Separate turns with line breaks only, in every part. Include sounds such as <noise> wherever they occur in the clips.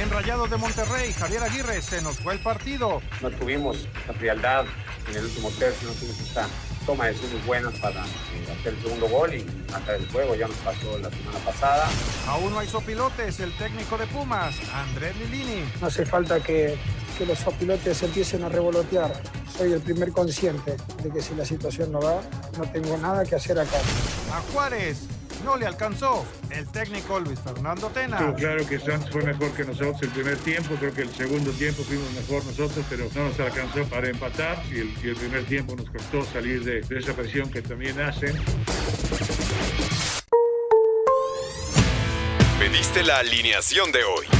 En Rayados de Monterrey, Javier Aguirre se nos fue el partido.
No tuvimos la frialdad en el último tercio, no tuvimos esta toma de decisiones buenas para hacer el segundo gol y matar el juego. Ya nos pasó la semana pasada.
Aún no hay sopilotes, el técnico de Pumas, Andrés Lilini.
No hace falta que, que los sopilotes empiecen a revolotear. Soy el primer consciente de que si la situación no va, no tengo nada que hacer acá.
A Juárez no le alcanzó el técnico Luis Fernando Tena.
Claro que Santos fue mejor que nosotros el primer tiempo, creo que el segundo tiempo fuimos mejor nosotros, pero no nos alcanzó para empatar y el, y el primer tiempo nos costó salir de, de esa presión que también hacen.
Pediste la alineación de hoy.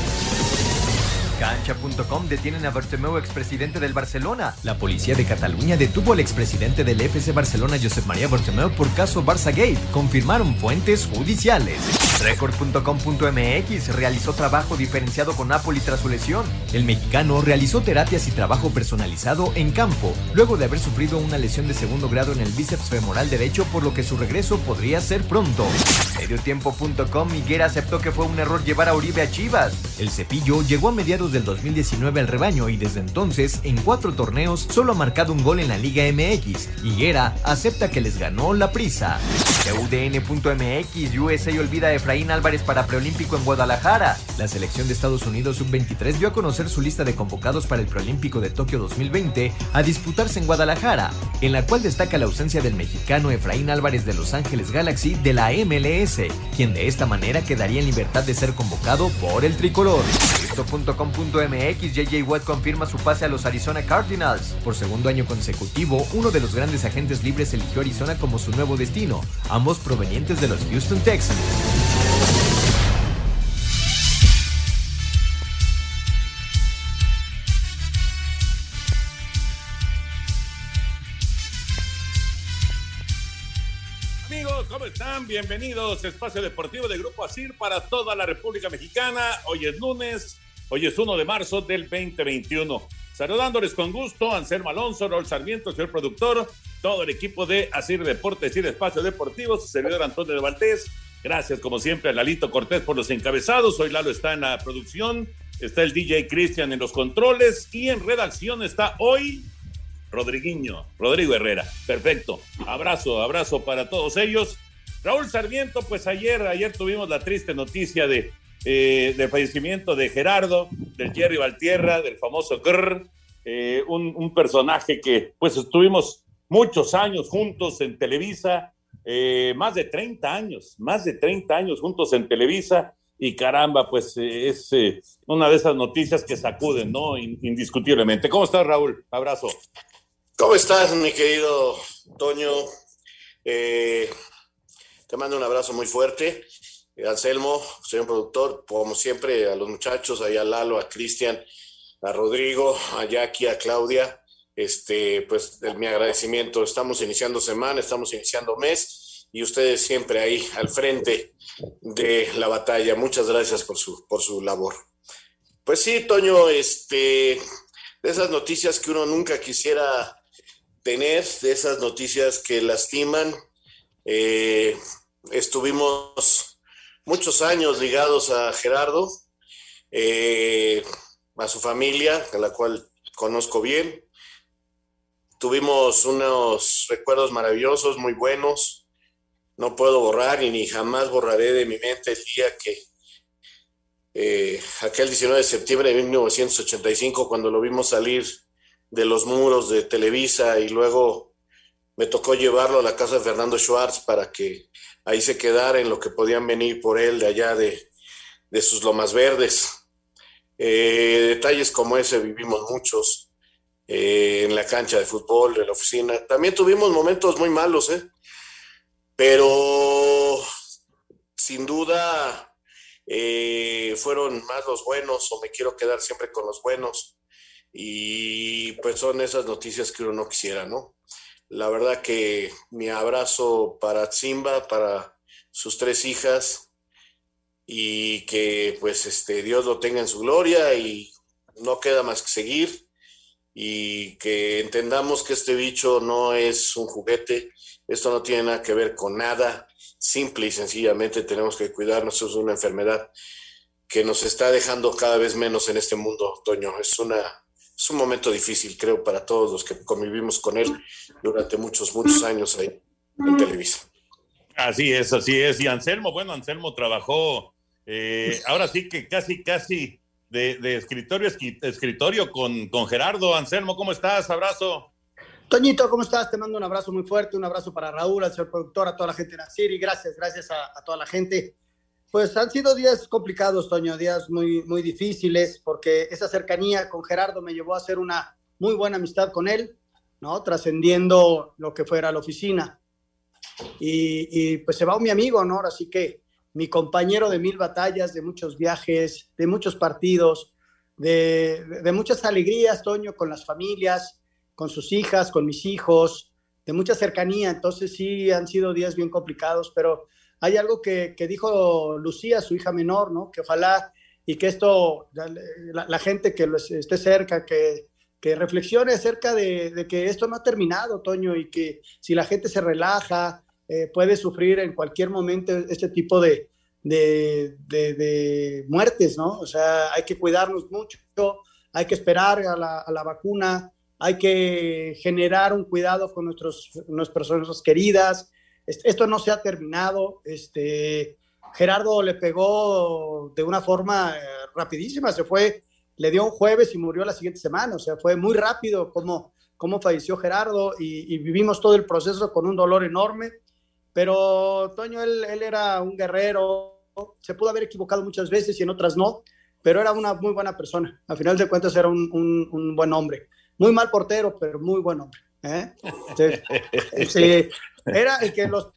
Cancha.com detienen a Bartomeu, expresidente del Barcelona. La policía de Cataluña detuvo al expresidente del FC Barcelona, Josep María Bartomeu, por caso Barça Gate. Confirmaron fuentes judiciales. Record.com.mx realizó trabajo diferenciado con Napoli tras su lesión. El mexicano realizó terapias y trabajo personalizado en campo, luego de haber sufrido una lesión de segundo grado en el bíceps femoral derecho, por lo que su regreso podría ser pronto. Mediotiempo.com Miguel aceptó que fue un error llevar a Uribe a Chivas. El cepillo llegó a mediados del 2019 al rebaño y desde entonces, en cuatro torneos, solo ha marcado un gol en la Liga MX. Higuera acepta que les ganó la prisa. UDN.mx USA olvida a Efraín Álvarez para preolímpico en Guadalajara. La selección de Estados Unidos sub-23 dio a conocer su lista de convocados para el preolímpico de Tokio 2020 a disputarse en Guadalajara, en la cual destaca la ausencia del mexicano Efraín Álvarez de Los Ángeles Galaxy de la MLS, quien de esta manera quedaría en libertad de ser convocado por el tricolor. Crypto.com.mx JJ Watt confirma su pase a los Arizona Cardinals. Por segundo año consecutivo, uno de los grandes agentes libres eligió Arizona como su nuevo destino, ambos provenientes de los Houston Texans.
¿cómo están? Bienvenidos a Espacio Deportivo de Grupo ASIR para toda la República Mexicana. Hoy es lunes, hoy es 1 de marzo del 2021. Saludándoles con gusto, Anselmo Alonso, Raúl Sarmiento, señor productor, todo el equipo de Asir Deportes y Espacio Deportivo, su servidor Antonio de Valdés. Gracias, como siempre, a Lalito Cortés por los encabezados. Hoy Lalo está en la producción, está el DJ Cristian en los controles y en redacción está hoy Rodriguiño, Rodrigo Herrera. Perfecto. Abrazo, abrazo para todos ellos. Raúl Sarmiento, pues ayer, ayer tuvimos la triste noticia de eh, del fallecimiento de Gerardo, del Jerry Valtierra, del famoso Grr, eh, un, personaje que pues estuvimos muchos años juntos en Televisa, eh, más de 30 años, más de 30 años juntos en Televisa, y caramba, pues es una de esas noticias que sacuden, ¿no? Indiscutiblemente. ¿Cómo estás, Raúl? Abrazo.
¿Cómo estás, mi querido Toño? te mando un abrazo muy fuerte. Anselmo, señor productor, como siempre, a los muchachos, ahí a Lalo, a Cristian, a Rodrigo, a Jackie, a Claudia, este, pues mi agradecimiento. Estamos iniciando semana, estamos iniciando mes y ustedes siempre ahí al frente de la batalla. Muchas gracias por su, por su labor. Pues sí, Toño, este, de esas noticias que uno nunca quisiera tener, de esas noticias que lastiman. Eh, estuvimos muchos años ligados a Gerardo, eh, a su familia, a la cual conozco bien. tuvimos unos recuerdos maravillosos, muy buenos. No puedo borrar y ni jamás borraré de mi mente el día que eh, aquel 19 de septiembre de 1985, cuando lo vimos salir de los muros de Televisa y luego me tocó llevarlo a la casa de Fernando Schwartz para que ahí se quedara en lo que podían venir por él de allá de, de sus lomas verdes. Eh, detalles como ese vivimos muchos eh, en la cancha de fútbol, en la oficina. También tuvimos momentos muy malos, ¿eh? pero sin duda eh, fueron más los buenos o me quiero quedar siempre con los buenos y pues son esas noticias que uno no quisiera, ¿no? La verdad que mi abrazo para Simba, para sus tres hijas y que pues este Dios lo tenga en su gloria y no queda más que seguir y que entendamos que este bicho no es un juguete, esto no tiene nada que ver con nada, simple y sencillamente tenemos que cuidarnos, es una enfermedad que nos está dejando cada vez menos en este mundo, Toño, es una es un momento difícil, creo, para todos los que convivimos con él durante muchos, muchos años ahí en Televisa.
Así es, así es. Y Anselmo, bueno, Anselmo trabajó, eh, ahora sí que casi, casi de, de escritorio a escritorio con, con Gerardo. Anselmo, ¿cómo estás? Abrazo.
Toñito, ¿cómo estás? Te mando un abrazo muy fuerte, un abrazo para Raúl, al señor productor, a toda la gente de Nasiri. Gracias, gracias a, a toda la gente. Pues han sido días complicados, Toño, días muy, muy difíciles, porque esa cercanía con Gerardo me llevó a hacer una muy buena amistad con él, ¿no? Trascendiendo lo que fuera la oficina. Y, y, pues se va mi amigo, ¿no? Así que mi compañero de mil batallas, de muchos viajes, de muchos partidos, de, de muchas alegrías, Toño, con las familias, con sus hijas, con mis hijos, de mucha cercanía. Entonces sí han sido días bien complicados, pero hay algo que, que, dijo Lucía, su hija menor, ¿no? Que ojalá y que esto, la, gente que esté cerca, que, que reflexione acerca de, que esto no ha terminado, Toño, y que si la gente se relaja, eh, puede sufrir en cualquier momento este tipo de, de, de, muertes, ¿no? O sea, hay que cuidarnos mucho, hay que esperar a la, a la vacuna, hay que generar un cuidado con nuestras personas queridas, esto no se ha terminado. Este, Gerardo le pegó de una forma eh, rapidísima, se fue, le dio un jueves y murió la siguiente semana, o sea, fue muy rápido como, como falleció Gerardo y, y, vivimos todo el proceso con un dolor enorme, pero Toño, él, él, era un guerrero, se pudo haber equivocado muchas veces y en otras no, pero era una muy buena persona, al final de cuentas era un, un, un buen hombre, muy mal portero, pero muy buen hombre. ¿eh? <laughs> Sí, era el que los,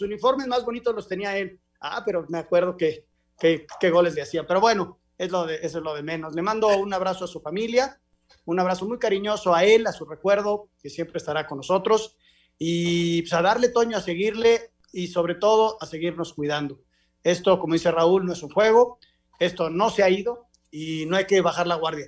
uniformes más bonitos los tenía él. Ah, pero me acuerdo que, que, que goles le hacía. Pero bueno, es lo de, eso es lo de menos. Le mando un abrazo a su familia, un abrazo muy cariñoso a él, a su recuerdo, que siempre estará con nosotros. Y pues, a darle Toño, a seguirle y sobre todo a seguirnos cuidando. Esto, como dice Raúl, no es un juego, esto no se ha ido y no hay que bajar la guardia.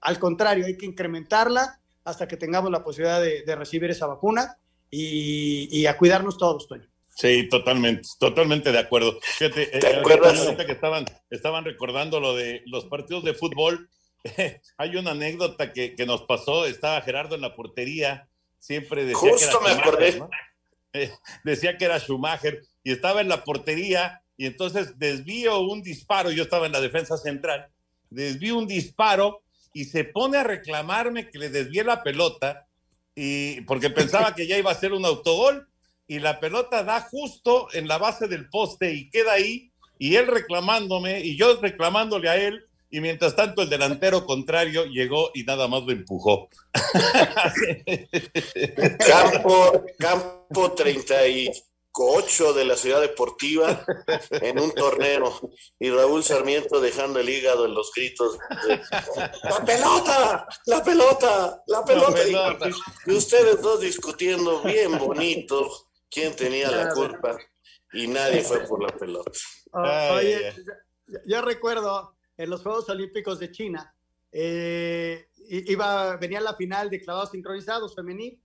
Al contrario, hay que incrementarla hasta que tengamos la posibilidad de recibir esa vacuna y, y, a cuidarnos todos, Toño.
Sí, totalmente, totalmente de acuerdo. Fíjate,
¿Te eh, acuerdas?
que estaban, estaban recordando lo de los partidos de fútbol. <laughs> Hay una anécdota que, que, nos pasó, estaba Gerardo en la portería, siempre decía
Justo
que era
me acordé.
¿no? eh, decía que era Schumacher y estaba en la portería y entonces desvío un disparo, yo estaba en la defensa central, desvío un disparo y se pone a reclamarme que le desvié la pelota y porque pensaba que ya iba a ser un autogol y la pelota da justo en la base del poste y queda ahí y él reclamándome y yo reclamándole a él y mientras tanto el delantero contrario llegó y nada más lo empujó. <laughs>
campo, campo 38 de la ciudad deportiva en un torneo y Raúl Sarmiento dejando el hígado en los gritos de, la pelota, la pelota, la pelota, la pelota. Y, y, ustedes dos discutiendo bien bonito quién tenía la culpa y nadie fue por la pelota.
Oh, oye, yo, yo, recuerdo en los Juegos Olímpicos de China, eh, iba, venía la final de clavados sincronizados femenil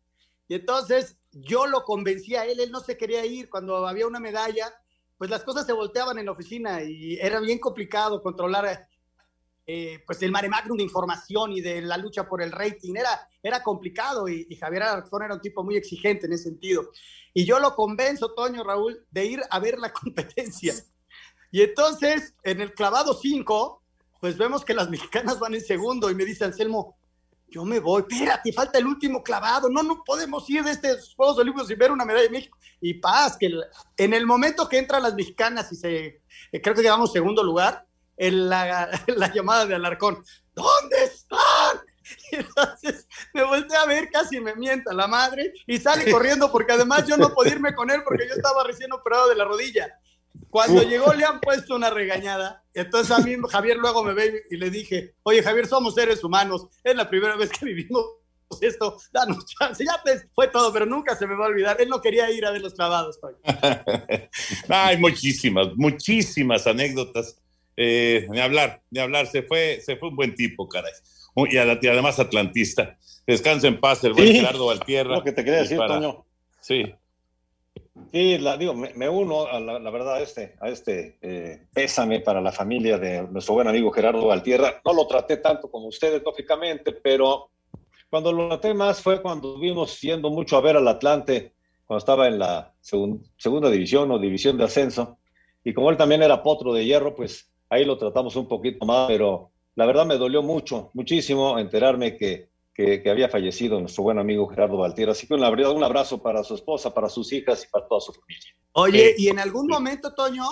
y entonces yo lo convencí a él, él no se quería ir cuando había una medalla, pues las cosas se volteaban en la oficina y era bien complicado controlar eh, pues el mare magnum de información y de la lucha por el rating. Era, era complicado y, y Javier Alarcón era un tipo muy exigente en ese sentido. Y yo lo convenzo, Toño Raúl, de ir a ver la <laughs> competencia. Y entonces, en el clavado 5, pues vemos que las mexicanas van en segundo y me dice Anselmo, yo me voy, espérate, falta el último clavado, no, no podemos ir de estos Juegos Olímpicos sin ver una medalla de México. Y paz, que en el momento que entran las mexicanas y se, eh, creo que quedamos segundo lugar, en la, <laughs> la llamada de Alarcón, ¿dónde están? Y <laughs> entonces me volteé a ver, casi me mienta la madre y sale <laughs> corriendo porque además yo no podía irme con él porque yo estaba recién operado de la rodilla. Cuando <laughs> llegó le han puesto una regañada. Entonces a mí Javier luego me ve y le dije, oye Javier, somos seres humanos, es la primera vez que vivimos esto, danos chance. Ya pues, fue todo, pero nunca se me va a olvidar. Él no quería ir a ver los clavados.
Hay <laughs> muchísimas, muchísimas anécdotas. Eh, ni hablar, ni hablar. Se fue, se fue un buen tipo, caray. Y, ad- y además atlantista. Descansa en paz el buen
Sí,
Gerardo Valtierra.
lo que te quería decir,
para-
Toño.
Sí.
Sí, la, digo, me, me uno a la, la verdad a este, a este eh, pésame para la familia de nuestro buen amigo Gerardo Valtierra. No lo traté tanto como ustedes, lógicamente, pero cuando lo traté más fue cuando estuvimos yendo mucho a ver al Atlante, cuando estaba en la segun- segunda división o división de ascenso. Y como él también era potro de hierro, pues ahí lo tratamos un poquito más, pero la verdad me dolió mucho, muchísimo enterarme que, que, que había fallecido nuestro buen amigo Gerardo Valtierra. Así que un abrazo, un abrazo para su esposa, para sus hijas y para toda su familia.
Oye, y en algún momento, Toño,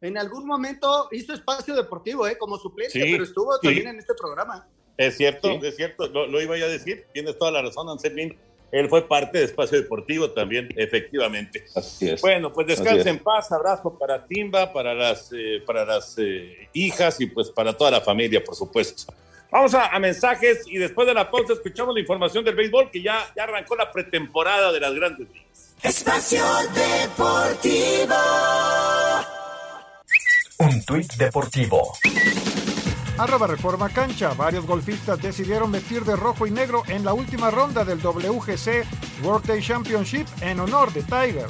en algún momento hizo espacio deportivo, ¿eh? Como suplente,
Sí,
pero estuvo
sí.
también en este programa.
Es cierto,
Sí.
es cierto, lo, lo iba yo a decir, tienes toda la razón, Anselmín. Él fue parte de Espacio Deportivo también, efectivamente.
Así es.
Bueno, pues descanse
es.
en paz, abrazo para Timba, para las, eh, para las eh, hijas y pues para toda la familia, por supuesto. Vamos a, a mensajes y después de la pausa escuchamos la información del béisbol que ya, ya arrancó la pretemporada de las grandes ligas.
Espacio Deportivo.
Un tuit deportivo.
Arroba Reforma Cancha. Varios golfistas decidieron vestir de rojo y negro en la última ronda del WGC World Day Championship en honor de Tiger.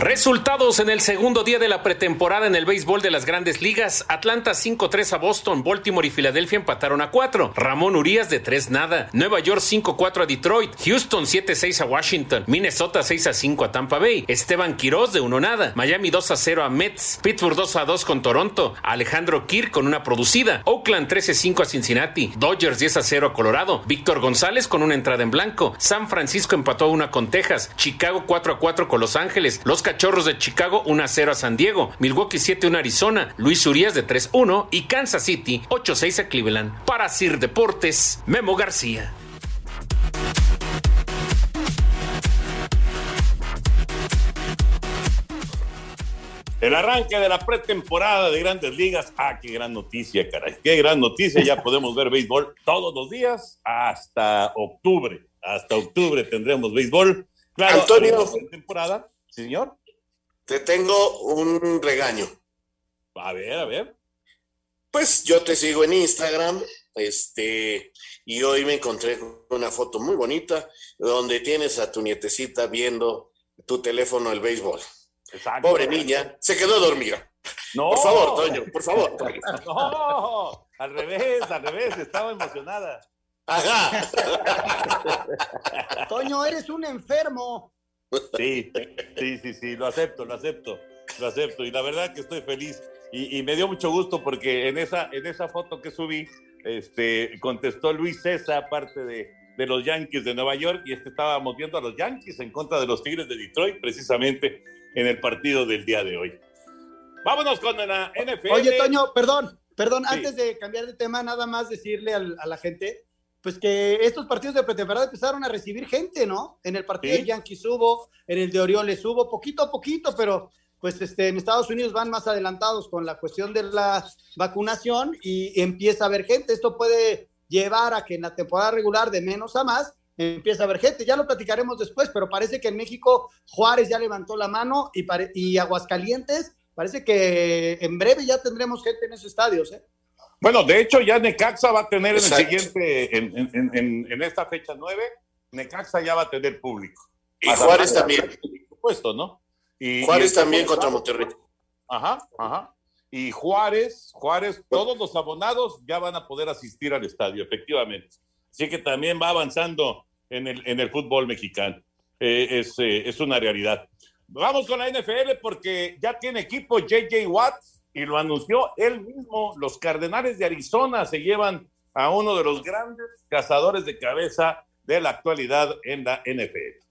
Resultados en el segundo día de la pretemporada en el béisbol de las grandes ligas. Atlanta 5-3 a Boston, Baltimore y Filadelfia empataron a 4. Ramón Urias de 3 nada. Nueva York 5-4 a Detroit. Houston 7-6 a Washington. Minnesota 6-5 a Tampa Bay. Esteban Quiroz de 1 nada. Miami 2-0 a Mets. Pittsburgh 2-2 con Toronto. Alejandro Kirk con una producida. Oakland 13-5 a Cincinnati. Dodgers 10-0 a Colorado. Víctor González con una entrada en blanco. San Francisco empató a 1 con Texas. Chicago 4-4 con Los Ángeles. Los Cachorros de Chicago 1-0 a San Diego. Milwaukee 7-1 a Arizona. Luis Urias de 3-1 y Kansas City 8-6 a Cleveland. Para Sir Deportes, Memo García.
El arranque de la pretemporada de grandes ligas. Ah, qué gran noticia, caray. Qué gran noticia. Ya podemos ver béisbol todos los días hasta octubre. Hasta octubre tendremos béisbol. Claro,
Antonio.
pretemporada. Sí, señor.
Te tengo un regaño.
A ver, a ver.
Pues yo te sigo en Instagram, este, y hoy me encontré con una foto muy bonita donde tienes a tu nietecita viendo tu teléfono el béisbol. Pobre niña, se quedó dormida.
No.
Por favor, Toño, por favor. Toño.
No, al revés, al revés. Estaba emocionada.
Ajá.
Toño, eres un enfermo.
Sí, sí, sí, sí, lo acepto, lo acepto, lo acepto. Y la verdad que estoy feliz. Y, y me dio mucho gusto porque en esa, en esa foto que subí, este, contestó Luis César, parte de, de los Yankees de Nueva York, y es que estábamos viendo a los Yankees en contra de los Tigres de Detroit, precisamente en el partido del día de hoy. Vámonos con la NFL.
Oye, Toño, perdón, perdón,
Sí.
antes de cambiar de tema, nada más decirle al- a la gente, pues que estos partidos de pretemporada empezaron a recibir gente, ¿no? En el partido
Sí.
de Yankees hubo, en el de Orioles hubo, poquito a poquito, pero pues este, en Estados Unidos van más adelantados con la cuestión de la vacunación y empieza a haber gente. Esto puede llevar a que en la temporada regular de menos a más empieza a haber gente. Ya lo platicaremos después, pero parece que en México Juárez ya levantó la mano y, y Aguascalientes parece que en breve ya tendremos gente en esos estadios, ¿eh?
Bueno, de hecho, ya Necaxa va a tener en el
Exacto.
siguiente, en, en- en- en- en esta fecha 9, Necaxa ya va a tener público.
Y Juárez también.
Por supuesto, ¿no? Y,
Juárez
y
también contra Monterrey.
Ajá, ajá. Y Juárez, Juárez, todos los abonados ya van a poder asistir al estadio, efectivamente. Así que también va avanzando en el, en el fútbol mexicano. Eh, es, eh, es una realidad. Vamos con la NFL porque ya tiene equipo JJ Watts y lo anunció él mismo. Los Cardenales de Arizona se llevan a uno de los grandes cazadores de cabeza de la actualidad en la NFL.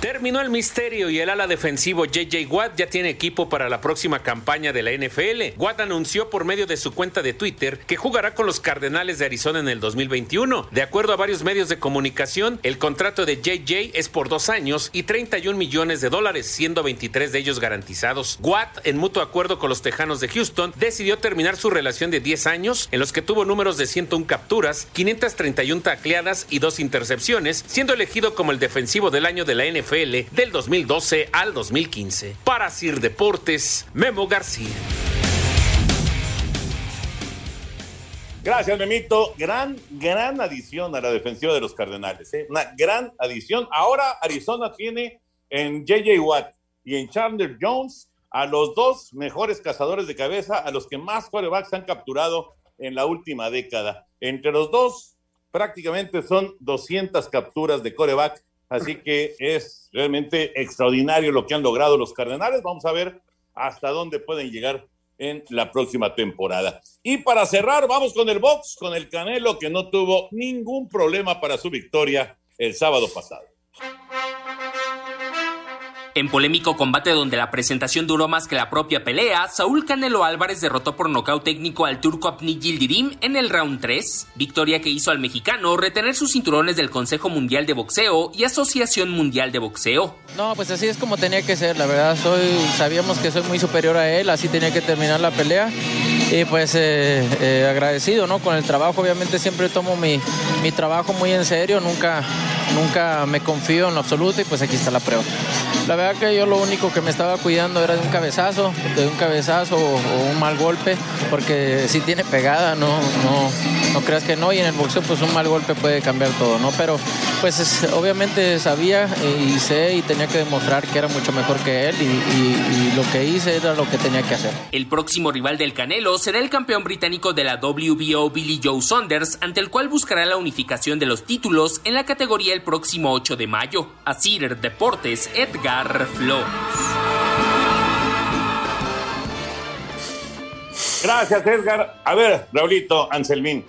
Terminó el misterio y el ala defensivo JJ Watt ya tiene equipo para la próxima campaña de la NFL. Watt anunció por medio de su cuenta de Twitter que jugará con los Cardenales de Arizona en el 2021. De acuerdo a varios medios de comunicación, el contrato de JJ es por dos años y 31 millones de dólares, siendo 23 de ellos garantizados. Watt, en mutuo acuerdo con los Tejanos de Houston, decidió terminar su relación de 10 años en los que tuvo números de 101 capturas, 531 tacleadas y dos intercepciones, siendo elegido como el defensivo del año de la NFL del 2012 al 2015. Para Sir Deportes, Memo García.
Gracias, Memito. Gran, gran adición a la defensiva de los Cardenales. ¿eh? Una gran adición. Ahora Arizona tiene en JJ Watt y en Chandler Jones a los dos mejores cazadores de cabeza, a los que más corebacks han capturado en la última década. Entre los dos, prácticamente son 200 capturas de coreback Así que es realmente extraordinario lo que han logrado los Cardenales. Vamos a ver hasta dónde pueden llegar en la próxima temporada. Y para cerrar, vamos con el box, con el Canelo que no tuvo ningún problema para su victoria el sábado pasado.
En polémico combate donde la presentación duró más que la propia pelea, Saúl Canelo Álvarez derrotó por nocaut técnico al turco Apni Yildirim en el round 3, victoria que hizo al mexicano retener sus cinturones del Consejo Mundial de Boxeo y Asociación Mundial de Boxeo.
No, pues así es como tenía que ser, la verdad, sabíamos que soy muy superior a él, así tenía que terminar la pelea y pues eh, eh, agradecido, ¿no? Con el trabajo, obviamente siempre tomo mi, mi trabajo muy en serio, nunca, nunca me confío en lo absoluto y pues aquí está la prueba. La verdad que yo lo único que me estaba cuidando era de un cabezazo, de un cabezazo o, un mal golpe, porque si tiene pegada, no, no, no creas que no, y en el boxeo pues un mal golpe puede cambiar todo, ¿no? Pero pues obviamente sabía y sé y tenía que demostrar que era mucho mejor que él y, y lo que hice era lo que tenía que hacer.
El próximo rival del Canelo será el campeón británico de la WBO Billy Joe Saunders, ante el cual buscará la unificación de los títulos en la categoría el próximo 8 de mayo. Asir Deportes, Edgar Flores.
Gracias, Edgar. A ver, Raulito, Anselmín.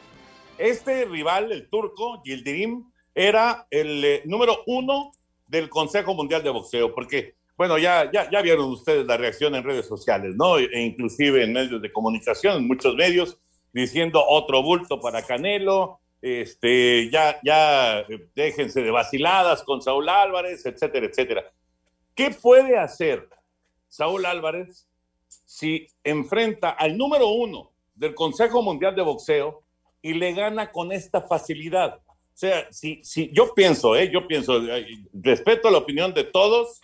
Este rival, el turco, Yildirim, era el eh, número uno del Consejo Mundial de Boxeo, porque, bueno, ya, ya, ya vieron ustedes la reacción en redes sociales, ¿no? E inclusive en medios de comunicación, en muchos medios, diciendo otro bulto para Canelo, este, ya, ya eh, déjense de vaciladas con Saúl Álvarez, etcétera, etcétera. ¿Qué puede hacer Saúl Álvarez si enfrenta al número uno del Consejo Mundial de Boxeo y le gana con esta facilidad? O sea, si, si yo pienso, ¿eh? yo pienso, respeto la opinión de todos,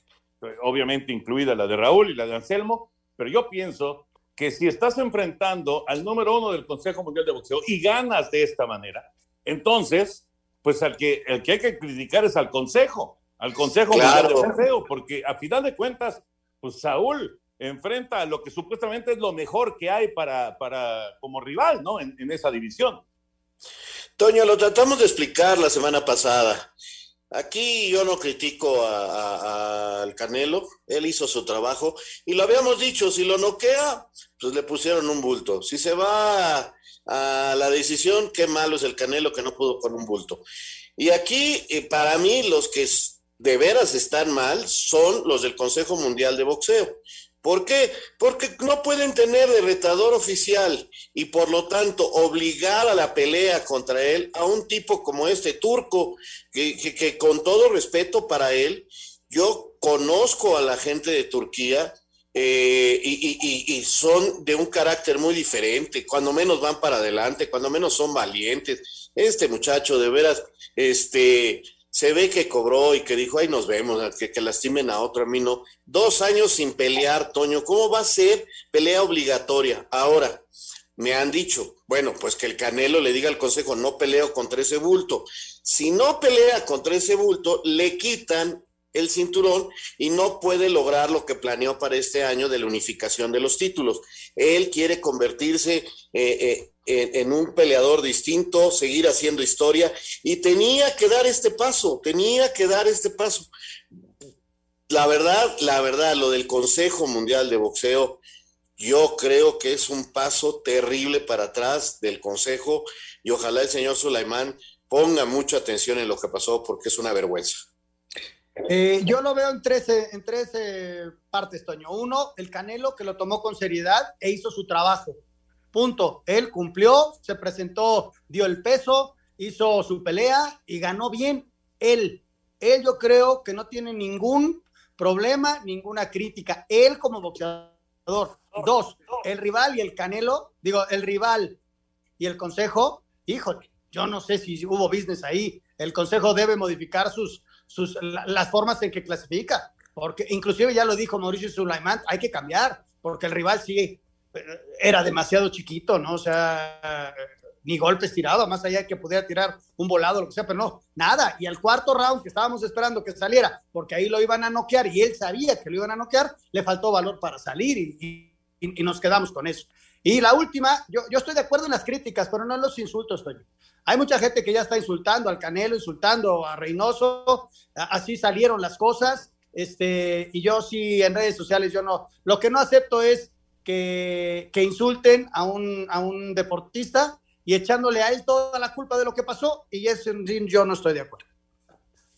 obviamente incluida la de Raúl y la de Anselmo, pero yo pienso que si estás enfrentando al número uno del Consejo Mundial de Boxeo y ganas de esta manera, entonces, pues al que, el que hay que criticar es al Consejo al Consejo Mundial de Boxeo, porque a final de cuentas, pues Saúl enfrenta a lo que supuestamente es lo mejor que hay para, para como rival, ¿no? En, esa división.
Toño, lo tratamos de explicar la semana pasada. Aquí yo no critico al Canelo, él hizo su trabajo y lo habíamos dicho, si lo noquea, pues le pusieron un bulto. Si se va a la decisión, qué malo es el Canelo que no pudo con un bulto. Y aquí, eh, para mí, los que de veras están mal son los del Consejo Mundial de Boxeo. ¿Por qué? Porque no pueden tener de retador oficial y por lo tanto obligar a la pelea contra él a un tipo como este turco, que, con todo respeto para él, yo conozco a la gente de Turquía eh, y, y, son de un carácter muy diferente, cuando menos van para adelante, cuando menos son valientes. Este muchacho de veras, este, se ve que cobró y que dijo, ay, nos vemos, que, que, lastimen a otro, a mí no. Dos años sin pelear, Toño, ¿cómo va a ser pelea obligatoria? Ahora, me han dicho, bueno, pues que el Canelo le diga al consejo, no peleo contra ese bulto. Si no pelea contra ese bulto, le quitan el cinturón y no puede lograr lo que planeó para este año de la unificación de los títulos. Él quiere convertirse eh, eh, en, un peleador distinto, seguir haciendo historia y tenía que dar este paso, tenía que dar este paso. La verdad, la verdad, lo del Consejo Mundial de Boxeo, yo creo que es un paso terrible para atrás del Consejo y ojalá el señor Sulaimán ponga mucha atención en lo que pasó porque es una vergüenza.
Eh, yo lo veo en tres, en tres eh, partes, Toño. Uno, el Canelo que lo tomó con seriedad e hizo su trabajo. Punto. Él cumplió, se presentó, dio el peso, hizo su pelea y ganó bien. Él, él yo creo que no tiene ningún problema, ninguna crítica. Él como boxeador. Dos, el rival y el Canelo, digo, el rival y el Consejo, híjole, yo no sé si hubo business ahí. El Consejo debe modificar sus, sus, las formas en que clasifica, porque inclusive ya lo dijo Mauricio Sulaimán, hay que cambiar, porque el rival sí era demasiado chiquito, ¿no? O sea, ni golpes tiraba, más allá de que pudiera tirar un volado, lo que sea, pero no, nada. Y al cuarto round que estábamos esperando que saliera, porque ahí lo iban a noquear y él sabía que lo iban a noquear, le faltó valor para salir y, y, y nos quedamos con eso. Y la última, yo, yo estoy de acuerdo en las críticas, pero no en los insultos, Toño. Hay mucha gente que ya está insultando al Canelo, insultando a Reynoso, así salieron las cosas, este, y yo sí en redes sociales, yo no, lo que no acepto es que, que insulten a un, a un deportista y echándole a él toda la culpa de lo que pasó, y eso yo no estoy de acuerdo.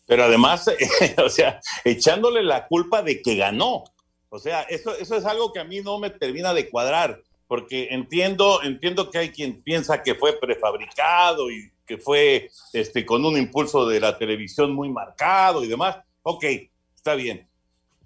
Pero además, <laughs> o sea, echándole la culpa de que ganó. O sea, eso, eso es algo que a mí no me termina de cuadrar porque entiendo, entiendo que hay quien piensa que fue prefabricado y que fue este, con un impulso de la televisión muy marcado y demás. Ok, está bien.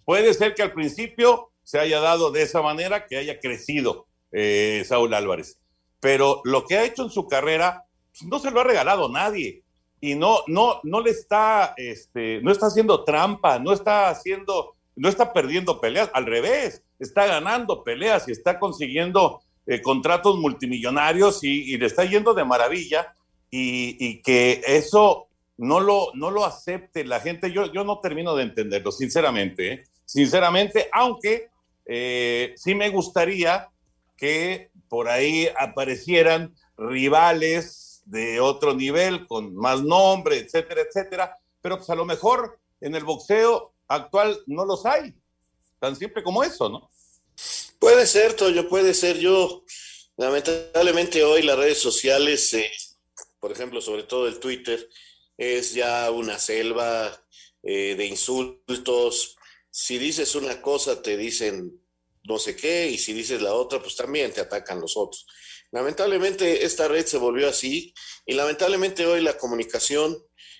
Puede ser que al principio se haya dado de esa manera, que haya crecido eh, Saúl Álvarez, pero lo que ha hecho en su carrera pues, no se lo ha regalado nadie. Y no, no, no le está, este, no está haciendo trampa, no está haciendo no está perdiendo peleas, al revés, está ganando peleas y está consiguiendo eh, contratos multimillonarios y, le está yendo de maravilla. Y, y, que eso no lo, no lo acepte la gente, yo, yo no termino de entenderlo, sinceramente, ¿eh? Sinceramente, aunque eh, sí me gustaría que por ahí aparecieran rivales de otro nivel, con más nombre, etcétera, etcétera, pero pues a lo mejor en el boxeo actual no los hay. Tan simple como eso, ¿no?
Puede ser, Toyo, puede ser. Yo, lamentablemente hoy las redes sociales, eh, por ejemplo, sobre todo el Twitter, es ya una selva eh, de insultos. Si dices una cosa, te dicen no sé qué, y si dices la otra, pues también te atacan los otros. Lamentablemente esta red se volvió así y lamentablemente hoy la comunicación,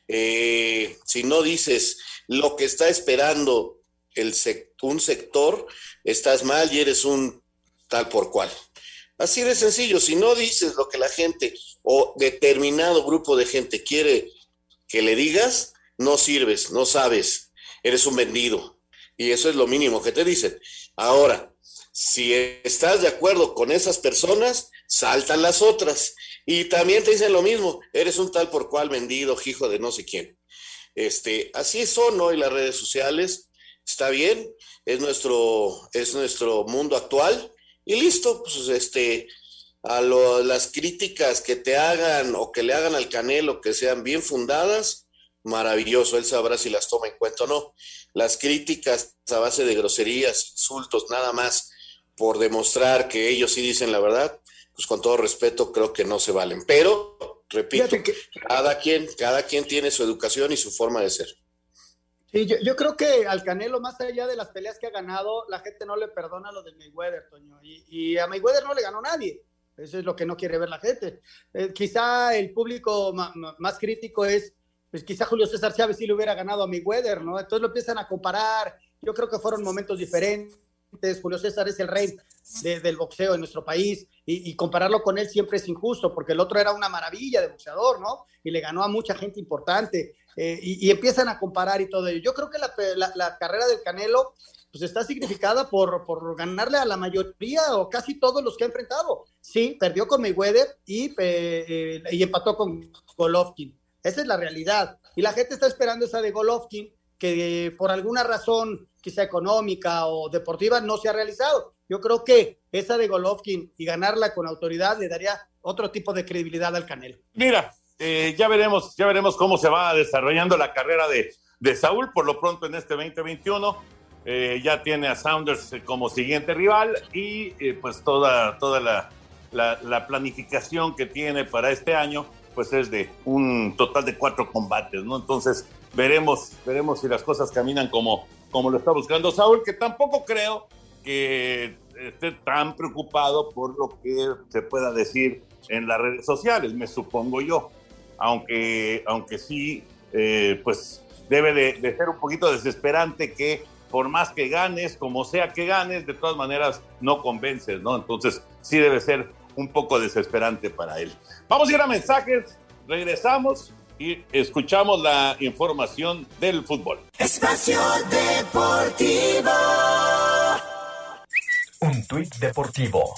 eh, si no dices lo que está esperando el un sector, estás mal y eres un tal por cual. Así de sencillo, si no dices lo que la gente o determinado grupo de gente quiere que le digas, no sirves, no sabes, eres un vendido. Y eso es lo mínimo que te dicen. Ahora, si estás de acuerdo con esas personas, saltan las otras. Y también te dicen lo mismo, eres un tal por cual vendido, hijo de no sé quién. Este, así son hoy las redes sociales, está bien, es nuestro, es nuestro mundo actual y listo, pues este, a lo, las críticas que te hagan o que le hagan al Canelo que sean bien fundadas, maravilloso, él sabrá si las toma en cuenta o no. Las críticas a base de groserías, insultos, nada más por demostrar que ellos sí dicen la verdad, pues con todo respeto creo que no se valen. Pero repito, que... cada quien, cada quien tiene su educación y su forma de ser.
Sí, yo, yo, creo que al Canelo, más allá de las peleas que ha ganado, la gente no le perdona lo de Mayweather, Toño. Y, y a Mayweather no le ganó nadie. Eso es lo que no quiere ver la gente. Eh, quizá el público más crítico es, pues quizá Julio César Chávez sí le hubiera ganado a Mayweather, ¿no? Entonces lo empiezan a comparar. Yo creo que fueron momentos diferentes. Julio César es el rey de, del boxeo en nuestro país y, y, compararlo con él siempre es injusto porque el otro era una maravilla de boxeador, ¿no? Y le ganó a mucha gente importante eh, y, y, empiezan a comparar y todo ello. Yo creo que la, la, la carrera del Canelo pues está significada por, por, ganarle a la mayoría o casi todos los que ha enfrentado. Sí, perdió con Mayweather y, eh, eh, y empató con Golovkin. Esa es la realidad. Y la gente está esperando esa de Golovkin que por alguna razón, quizá económica o deportiva, no se ha realizado. Yo creo que esa de Golovkin y ganarla con autoridad le daría otro tipo de credibilidad al Canelo.
Mira, eh, ya veremos, ya veremos cómo se va desarrollando la carrera de, de Saúl. Por lo pronto en este 2021 eh, ya tiene a Saunders como siguiente rival y eh, pues toda, toda la, la, planificación que tiene para este año pues es de un total de cuatro combates, ¿no? Entonces veremos, veremos si las cosas caminan como, como lo está buscando Saúl, que tampoco creo que esté tan preocupado por lo que se pueda decir en las redes sociales, me supongo yo, aunque, aunque sí, eh, pues debe de, de, ser un poquito desesperante que por más que ganes, como sea que ganes, de todas maneras no convences, ¿no? Entonces sí debe ser un poco desesperante para él. Vamos a ir a mensajes, regresamos y escuchamos la información del fútbol.
Espacio Deportivo.
Un tuit deportivo.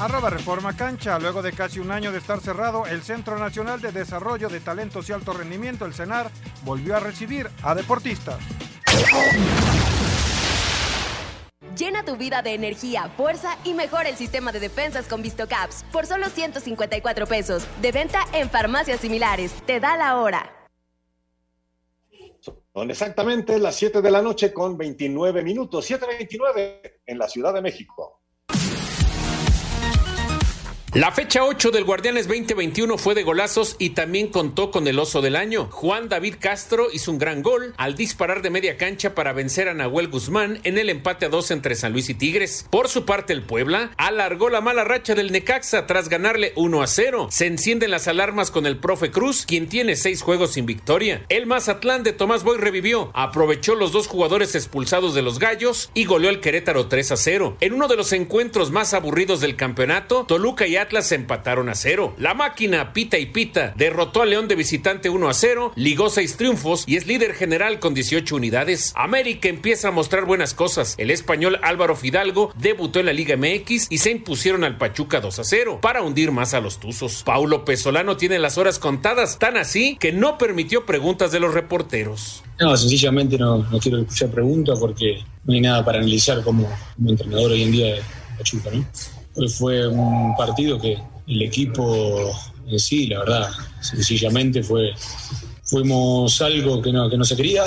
Arroba Reforma Cancha. Luego de casi un año de estar cerrado, el Centro Nacional de Desarrollo de Talentos y Alto Rendimiento, el CENAR, volvió a recibir a deportistas.
Llena tu vida de energía, fuerza y mejora el sistema de defensas con VistoCaps por solo 154 pesos. De venta en farmacias similares. Te da la hora.
Son exactamente las 7 de la noche con 29 minutos. 7.29 en la Ciudad de México.
La fecha 8 del Guardianes 2021 fue de golazos y también contó con el oso del año. Juan David Castro hizo un gran gol al disparar de media cancha para vencer a Nahuel Guzmán en el empate a dos entre San Luis y Tigres. Por su parte, el Puebla alargó la mala racha del Necaxa tras ganarle 1 a 0. Se encienden las alarmas con el profe Cruz, quien tiene seis juegos sin victoria. El Mazatlán de Tomás Boy revivió, aprovechó los dos jugadores expulsados de los Gallos y goleó al Querétaro 3 a 0. En uno de los encuentros más aburridos del campeonato, Toluca y empataron a cero. La máquina pita y pita derrotó a León de visitante 1 a 0, ligó seis triunfos y es líder general con 18 unidades. América empieza a mostrar buenas cosas. El español Álvaro Fidalgo debutó en la Liga MX y se impusieron al Pachuca 2 a 0 para hundir más a los Tuzos. Paulo Pesolano tiene las horas contadas, tan así que no permitió preguntas de los reporteros.
No, sencillamente no, no quiero escuchar preguntas porque no hay nada para analizar como, como entrenador hoy en día de Pachuca, ¿no? Fue un partido que el equipo en sí, la verdad, sencillamente fue, fuimos algo que no, que no se quería,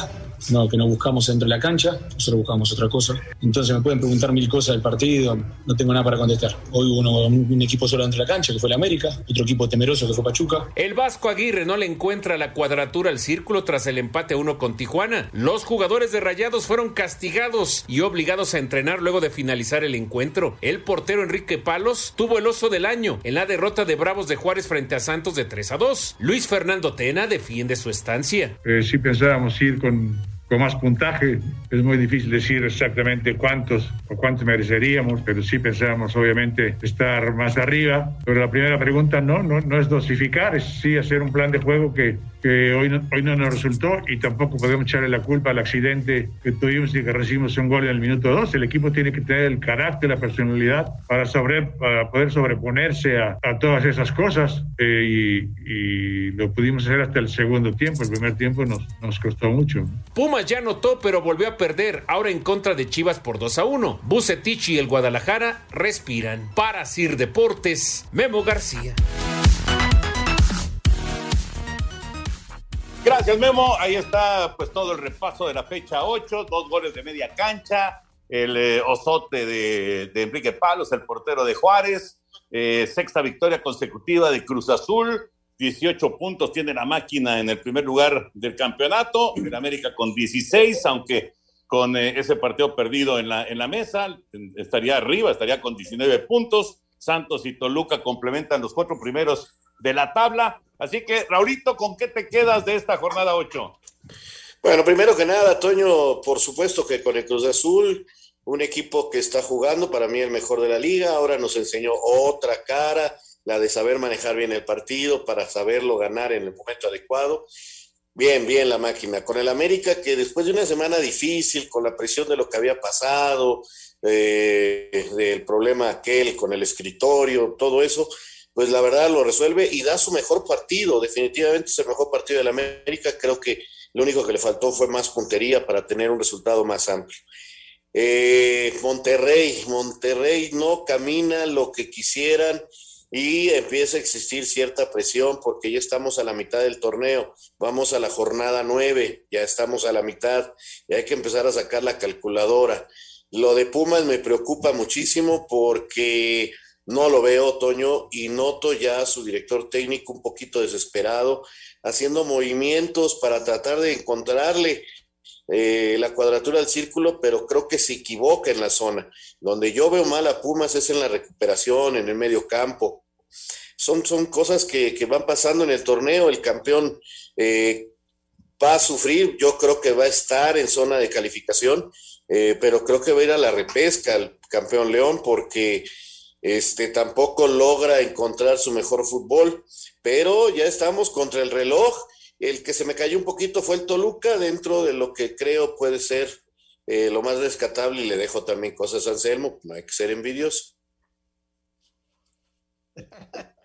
no, que no buscamos dentro de la cancha, nosotros buscamos otra cosa. Entonces me pueden preguntar mil cosas del partido, no tengo nada para contestar. Hoy hubo uno, un equipo solo dentro de la cancha, que fue el América, otro equipo temeroso, que fue Pachuca.
El Vasco Aguirre no le encuentra la cuadratura al círculo tras el empate a uno con Tijuana. Los jugadores de Rayados fueron castigados y obligados a entrenar luego de finalizar el encuentro. El portero Enrique Palos tuvo el oso del año en la derrota de Bravos de Juárez frente a Santos de 3 a 2. Luis Fernando Tena defiende su estancia.
Eh, sí pensábamos ir con con más puntaje. Es muy difícil decir exactamente cuántos o cuántos mereceríamos, pero sí pensamos obviamente estar más arriba. Pero la primera pregunta no, no, no es dosificar, es sí hacer un plan de juego que, que hoy, no, hoy no nos resultó y tampoco podemos echarle la culpa al accidente que tuvimos y que recibimos un gol en el minuto dos. El equipo tiene que tener el carácter, la personalidad para, sobre, para poder sobreponerse a, a todas esas cosas eh, y, y, lo pudimos hacer hasta el segundo tiempo. El primer tiempo nos, nos costó mucho.
Puma ya anotó, pero volvió a perder, ahora en contra de Chivas por 2 a 1. Bucetich y el Guadalajara respiran. Para Sir Deportes, Memo García.
Gracias, Memo. Ahí está pues todo el repaso de la fecha 8, dos goles de media cancha, el eh, osote de, Enrique Palos, el portero de Juárez, eh, sexta victoria consecutiva de Cruz Azul, 18 puntos tiene la máquina en el primer lugar del campeonato, el América con 16, aunque con eh, ese partido perdido en la, en la mesa, estaría arriba, estaría con 19 puntos. Santos y Toluca complementan los cuatro primeros de la tabla. Así que, Raulito, ¿con qué te quedas de esta jornada 8?
Bueno, primero que nada, Toño, por supuesto que con el Cruz Azul, un equipo que está jugando, para mí el mejor de la liga, ahora nos enseñó otra cara, la de saber manejar bien el partido para saberlo ganar en el momento adecuado. Bien, bien la máquina. Con el América, que después de una semana difícil, con la presión de lo que había pasado, eh, del problema aquel con el escritorio, todo eso, pues la verdad lo resuelve y da su mejor partido. Definitivamente es el mejor partido del América. Creo que Lo único que le faltó fue más puntería para tener un resultado más amplio. Eh, Monterrey, Monterrey no camina lo que quisieran y empieza a existir cierta presión porque ya estamos a la mitad del torneo, vamos a la jornada nueve, ya estamos a la mitad y hay que empezar a sacar la calculadora. Lo de Pumas me preocupa muchísimo porque no lo veo, Toño, y noto ya a su director técnico un poquito desesperado, haciendo movimientos para tratar de encontrarle eh, la cuadratura del círculo, pero creo que se equivoca en la zona. Donde yo veo mal a Pumas es en la recuperación, en el medio campo. Son, son cosas que, van pasando en el torneo. El campeón eh, va a sufrir, yo creo que va a estar en zona de calificación, eh, pero creo que va a ir a la repesca el campeón León porque este, tampoco logra encontrar su mejor fútbol, pero ya estamos contra el reloj el que se me cayó un poquito fue el Toluca, dentro de lo que creo puede ser eh, lo más rescatable, y le dejo también cosas a Anselmo, no hay que ser envidioso. <laughs>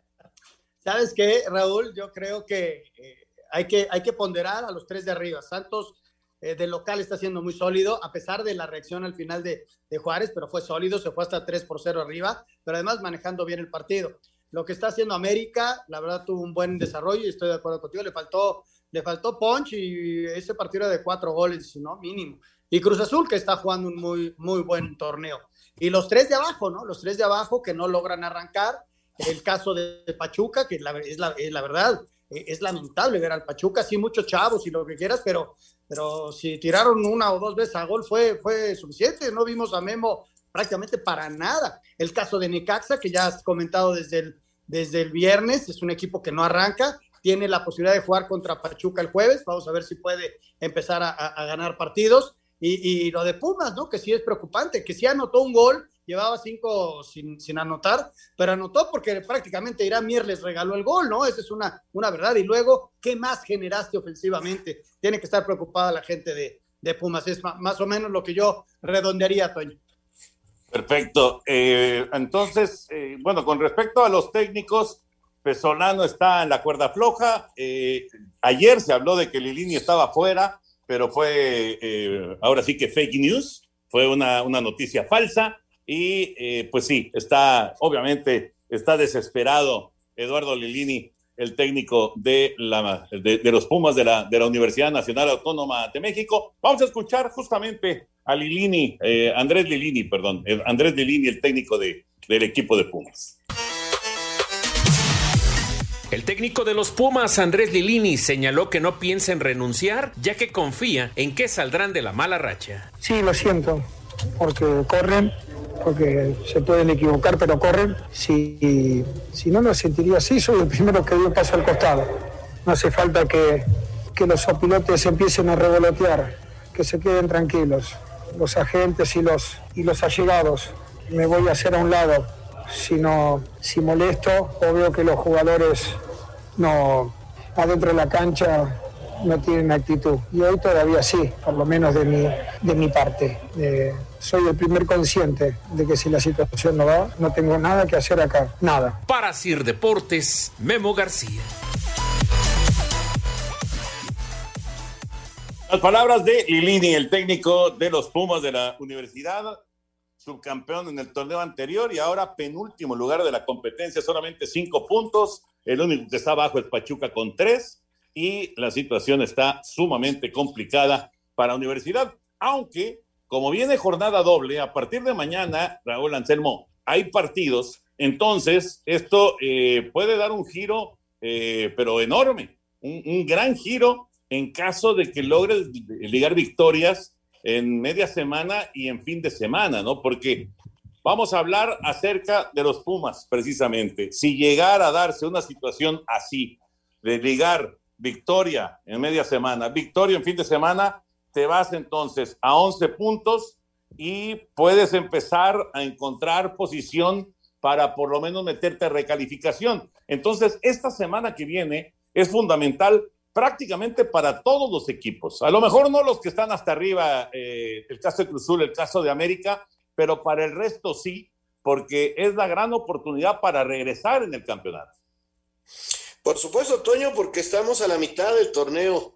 ¿Sabes qué, Raúl? Yo creo que, eh, hay que hay que ponderar a los tres de arriba. Santos eh, de local está siendo muy sólido, a pesar de la reacción al final de, de, Juárez, pero fue sólido, se fue hasta 3 por 0 arriba, pero además manejando bien el partido lo que está haciendo América, la verdad tuvo un buen desarrollo y estoy de acuerdo contigo, le faltó, le faltó punch y ese partido era de cuatro goles, ¿no? Mínimo. Y Cruz Azul que está jugando un muy, muy buen torneo. Y los tres de abajo, ¿no? Los tres de abajo que no logran arrancar. El caso de Pachuca, que la, es, la, es la verdad, eh, es lamentable ver al Pachuca, sí, muchos chavos y lo que quieras, pero, pero si tiraron una o dos veces a gol fue, fue suficiente. No vimos a Memo prácticamente para nada. El caso de Necaxa, que ya has comentado desde el, desde el viernes, es un equipo que no arranca, tiene la posibilidad de jugar contra Pachuca el jueves, vamos a ver si puede empezar a, ganar partidos. Y, lo de Pumas, ¿no? Que sí es preocupante, que sí anotó un gol, llevaba cinco sin, anotar, pero anotó porque prácticamente Irán Mier les regaló el gol, ¿no? Esa es una, una verdad. Y luego, ¿qué más generaste ofensivamente? Tiene que estar preocupada la gente de, de Pumas, es más o menos lo que yo redondearía, Toño.
Perfecto. Eh, entonces, eh, bueno, con respecto a los técnicos, Pesolano está en la cuerda floja. Eh, ayer se habló de que Lilini estaba fuera, pero fue ahora sí que fake news, fue una, una noticia falsa. Y pues sí, está, obviamente, está desesperado Eduardo Lilini, el técnico de, la, de los Pumas de la, de la Universidad Nacional Autónoma de México. Vamos a escuchar justamente a Lilini, eh, Andrés Lilini, perdón, eh, Andrés Lilini, el técnico de, del equipo de Pumas.
El técnico de los Pumas, Andrés Lilini, señaló que no piensa en renunciar, ya que confía en que saldrán de la mala racha.
Sí, lo siento, porque corren, porque se pueden equivocar, pero corren. Si, si no me sentiría así, soy el primero que dio paso al costado. No hace falta que, que los opilotes empiecen a revolotear, que se queden tranquilos los agentes y los, y los allegados. Me voy a hacer a un lado. Si, no, si molesto o veo que los jugadores no, adentro de la cancha no tienen actitud. Y hoy todavía sí, por lo menos de mi, de mi parte. soy el primer consciente de que si la situación no va, no tengo nada que hacer acá. Nada.
Para Sir Deportes, Memo García.
Las palabras de Lilini, el técnico de los Pumas de la universidad, subcampeón en el torneo anterior y ahora penúltimo lugar de la competencia, solamente cinco puntos. El único que está abajo es Pachuca con tres y la situación está sumamente complicada para la universidad. Aunque, como viene jornada doble, a partir de mañana, Raúl Anselmo, hay partidos. Entonces, esto eh, puede dar un giro, eh, pero enorme, un, un gran giro en caso de que logres ligar victorias en media semana y en fin de semana, ¿no? Porque vamos a hablar acerca de los Pumas, precisamente. Si llegara a darse una situación así, de ligar victoria en media semana, victoria en fin de semana, te vas entonces a 11 puntos y puedes empezar a encontrar posición para por lo menos meterte a recalificación. Entonces, esta semana que viene es fundamental prácticamente para todos los equipos. A lo mejor no los que están hasta arriba, eh, el caso de Cruzul, el caso de América, pero para el resto sí, porque es la gran oportunidad para regresar en el campeonato.
Por supuesto, Toño, porque estamos a la mitad del torneo.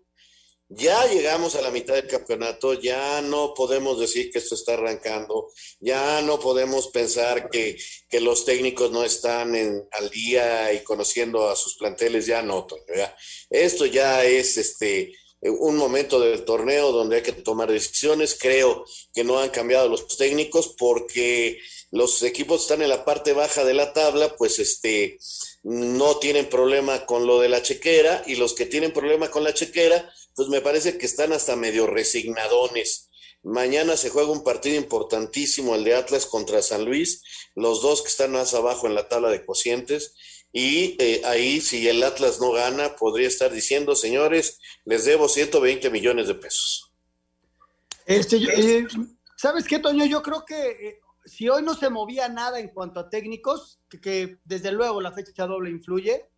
Ya llegamos a la mitad del campeonato, ya no podemos decir que esto está arrancando, ya no podemos pensar que, que los técnicos no están al día y conociendo a sus planteles, ya no, ya. Esto ya es este un momento del torneo donde hay que tomar decisiones. Creo que no han cambiado los técnicos porque los equipos están en la parte baja de la tabla, pues este no tienen problema con lo de la chequera y los que tienen problema con la chequera, pues me parece que están hasta medio resignadones. Mañana se juega un partido importantísimo, el de Atlas contra San Luis, los dos que están más abajo en la tabla de cocientes. Y eh, ahí, si el Atlas no gana, podría estar diciendo, señores, les debo 120 millones de pesos.
Este, eh, ¿Sabes qué, Toño? Yo creo que eh, si hoy no se movía nada en cuanto a técnicos, que, desde luego la fecha doble influye,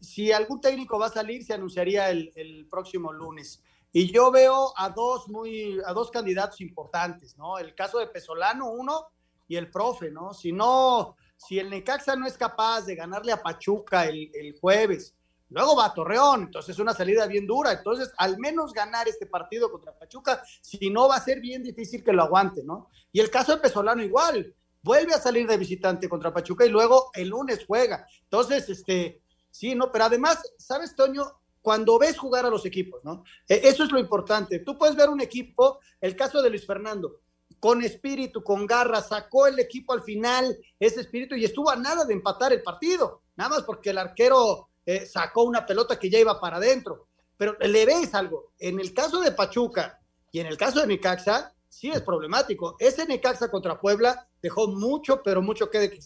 si algún técnico va a salir, se anunciaría el, el, próximo lunes. Y yo veo a dos muy, a dos candidatos importantes, ¿no? El caso de Pesolano, uno, y el profe, ¿no? Si no, si el Necaxa no es capaz de ganarle a Pachuca el, jueves, luego va a Torreón, entonces es una salida bien dura, entonces al menos ganar este partido contra Pachuca, si no va a ser bien difícil que lo aguante, ¿no? Y el caso de Pesolano igual, vuelve a salir de visitante contra Pachuca y luego el lunes juega. Entonces, este, sí, ¿no? Pero además, ¿sabes, Toño? Cuando ves jugar a los equipos, ¿no? E, eso es lo importante. Tú puedes ver un equipo, el caso de Luis Fernando, con espíritu, con garra, sacó el equipo al final ese espíritu y estuvo a nada de empatar el partido, nada más porque el arquero eh, sacó una pelota que ya iba para adentro. Pero le ves algo, en el caso de Pachuca y en el caso de Necaxa, sí es problemático. Ese Necaxa contra Puebla dejó mucho, pero mucho que,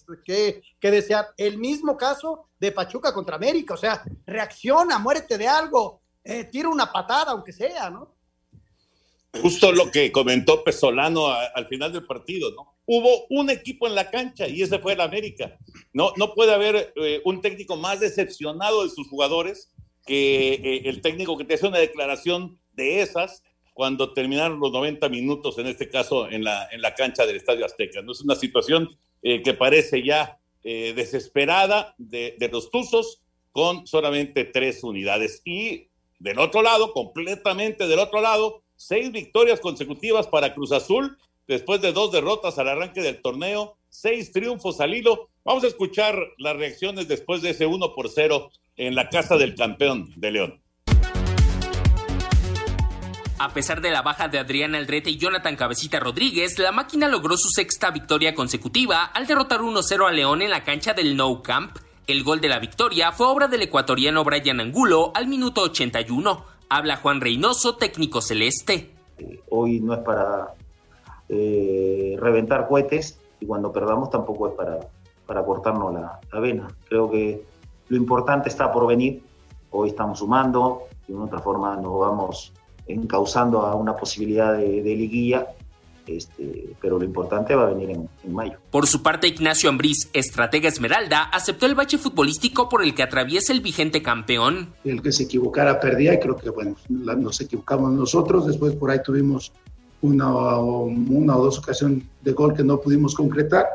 que, desear. El mismo caso de Pachuca contra América, o sea, reacciona, muérete de algo, eh, tira una patada, aunque sea, ¿no?
Justo lo que comentó Pesolano al final del partido, ¿no? Hubo un equipo en la cancha y ese fue el América. No, no puede haber eh, un técnico más decepcionado de sus jugadores que eh, el técnico que te hace una declaración de esas cuando terminaron los 90 minutos, en este caso en la, en la cancha del Estadio Azteca. ¿no? Es una situación eh, que parece ya desesperada de, de los Tuzos con solamente tres unidades. Y del otro lado, completamente del otro lado, seis victorias consecutivas para Cruz Azul, después de dos derrotas al arranque del torneo, seis triunfos al hilo. Vamos a escuchar las reacciones después de ese 1 por 0 en la casa del campeón de León.
A pesar de la baja de Adrián Aldrete y Jonathan Cabecita Rodríguez, la máquina logró su sexta victoria consecutiva al derrotar 1-0 a León en la cancha del No Camp. El gol de la victoria fue obra del ecuatoriano Brian Angulo al minuto 81. Habla Juan Reynoso, técnico celeste.
Hoy no es para eh, reventar cohetes y cuando perdamos tampoco es para, para cortarnos la, vena. Creo que lo importante está por venir. Hoy estamos sumando, y de otra forma nos vamos encauzando a una posibilidad de, de liguilla este, pero lo importante va a venir en, mayo.
Por su parte, Ignacio Ambriz, estratega Esmeralda, aceptó el bache futbolístico por el que atraviesa el vigente campeón.
El que se equivocara perdía y creo que bueno, nos equivocamos nosotros, después por ahí tuvimos una, una o dos ocasiones de gol que no pudimos concretar.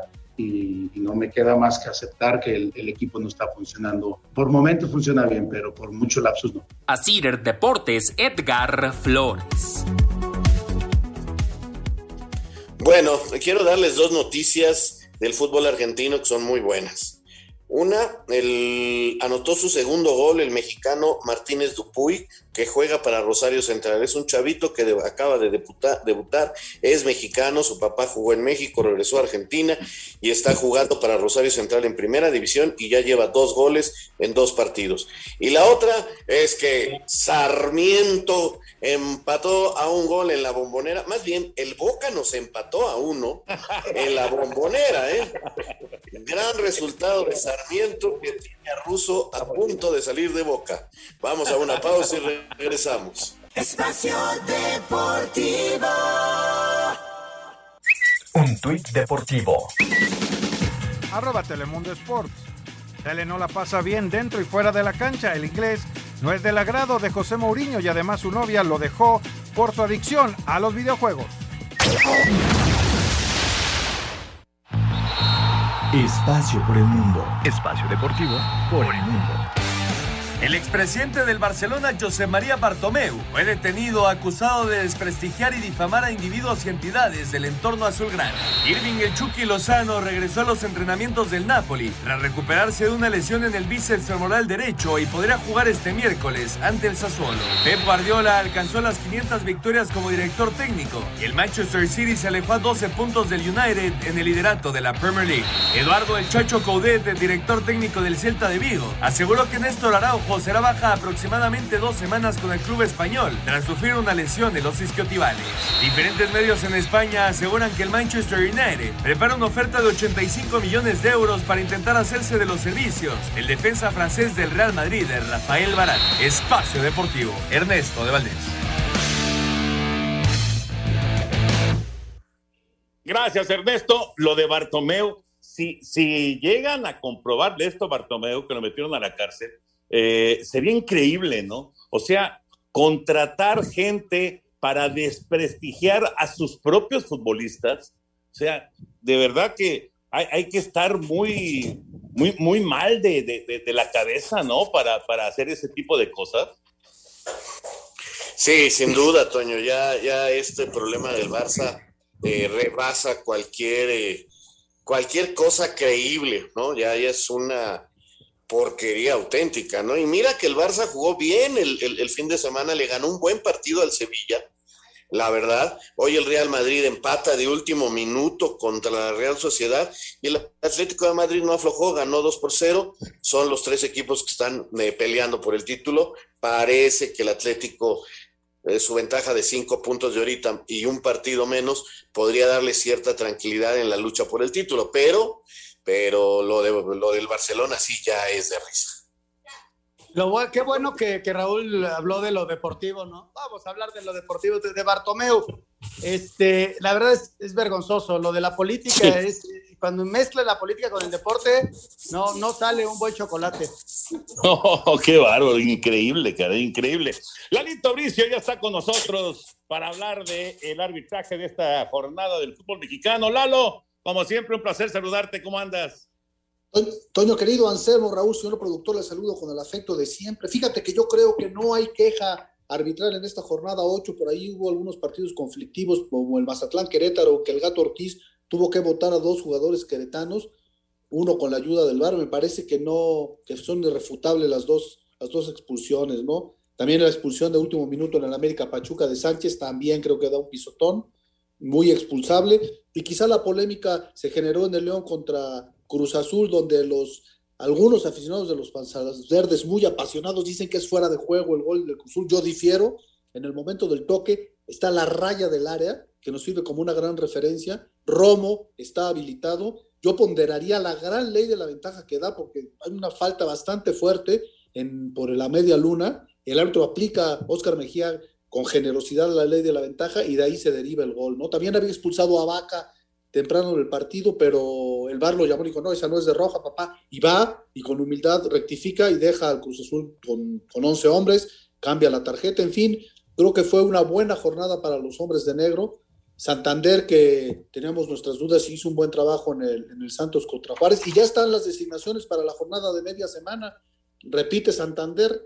Y, no me queda más que aceptar que el, el, equipo no está funcionando. Por momentos funciona bien, pero por muchos lapsos no.
Cider Deportes, Edgar Flores.
Bueno, quiero darles dos noticias del fútbol argentino que son muy buenas. Una, el, anotó su segundo gol el mexicano Martínez Dupuy, que juega para Rosario Central. Es un chavito que acaba de debutar, es mexicano, su papá jugó en México, regresó a Argentina y está jugando para Rosario Central en primera división y ya lleva dos goles en dos partidos. Y la otra es que Sarmiento empató a un gol en la bombonera, más bien el Boca nos empató a uno en la bombonera, ¿eh? Gran resultado de Sarmiento que tiene a Russo a punto de salir de Boca. Vamos a una pausa y regresamos.
Espacio Deportivo.
Un tuit deportivo.
Arroba Telemundo Sports. Tele no la pasa bien dentro y fuera de la cancha. El inglés no es del agrado de José Mourinho y además su novia lo dejó por su adicción a los videojuegos.
Espacio por el mundo. Espacio deportivo por el mundo.
El expresidente del Barcelona, José María Bartomeu, fue detenido acusado de desprestigiar y difamar a individuos y entidades del entorno azulgrana. Irving El Chucky Lozano regresó a los entrenamientos del Napoli tras recuperarse de una lesión en el bíceps femoral derecho y podría jugar este miércoles ante el Sassuolo. Pep Guardiola alcanzó las 500 victorias como director técnico y el Manchester City se alejó a 12 puntos del United en el liderato de la Premier League. Eduardo El Chacho Coudet, el director técnico del Celta de Vigo, aseguró que Néstor Araujo será baja aproximadamente dos semanas con el club español tras sufrir una lesión de los isquiotibales. Diferentes medios en España aseguran que el Manchester United prepara una oferta de 85 millones de euros para intentar hacerse de los servicios el defensa francés del Real Madrid, Rafael Barán. Espacio Deportivo, Ernesto de Valdés.
Gracias, Ernesto. Lo de Bartomeu, si, si llegan a comprobarle esto a Bartomeu, que lo metieron a la cárcel, eh, sería increíble, ¿no? O sea, contratar gente para desprestigiar a sus propios futbolistas. O sea, de verdad que hay, que estar muy, muy, muy mal de la cabeza, ¿no? Para, para hacer ese tipo de cosas.
Sí, sin duda, Toño. Ya, ya este problema del Barça eh, rebasa cualquier, eh, cualquier cosa creíble, ¿no? Ya, ya es una porquería auténtica, ¿no? Y mira que el Barça jugó bien el, el, fin de semana, le ganó un buen partido al Sevilla, la verdad. Hoy el Real Madrid empata de último minuto contra la Real Sociedad y el Atlético de Madrid no aflojó, ganó 2 por 0. Son los tres equipos que están eh, peleando por el título. Parece que el Atlético, eh, su ventaja de cinco puntos de ahorita y un partido menos, podría darle cierta tranquilidad en la lucha por el título, pero, pero lo, de, lo del Barcelona sí ya es de risa.
Lo, qué bueno que, que Raúl habló de lo deportivo, ¿no? Vamos a hablar de lo deportivo de, de Bartomeu. Este, la verdad es, es vergonzoso. Lo de la política es cuando mezcla la política con el deporte, no, no sale un buen chocolate. <laughs>
Oh, qué bárbaro, increíble, cara, increíble. Lalito Bricio ya está con nosotros para hablar del el arbitraje de esta jornada del fútbol mexicano. Lalo, como siempre, un placer saludarte. ¿Cómo andas?
Toño querido, Anselmo, Raúl, señor productor, le saludo con el afecto de siempre. Fíjate que yo creo que no hay queja arbitral en esta jornada 8, por ahí hubo algunos partidos conflictivos como el Mazatlán Querétaro, que el Gato Ortiz tuvo que votar a dos jugadores queretanos, uno con la ayuda del VAR, me parece que no, que son irrefutables las dos, las dos expulsiones, ¿no? También la expulsión de último minuto en el América Pachuca de Sánchez, también creo que da un pisotón, muy expulsable, y quizá la polémica se generó en el León contra Cruz Azul, donde los algunos aficionados de los panzadas verdes muy apasionados dicen que es fuera de juego el gol del Cruz Azul. Yo difiero. En el momento del toque está la raya del área, que nos sirve como una gran referencia. Romo está habilitado. Yo ponderaría la gran ley de la ventaja que da, porque hay una falta bastante fuerte en, por la media luna. El árbitro aplica, Oscar Mejía, con generosidad la ley de la ventaja y de ahí se deriva el gol. ¿no? También había expulsado a Vaca temprano en el partido, pero el VAR lo llamó y dijo, no, esa no es de roja, papá, y va y con humildad rectifica y deja al Cruz Azul con, con 11 hombres, cambia la tarjeta, en fin, creo que fue una buena jornada para los hombres de negro. Santander, que teníamos nuestras dudas, hizo un buen trabajo en el, en el Santos contra Juárez, y ya están las designaciones para la jornada de media semana. Repite Santander,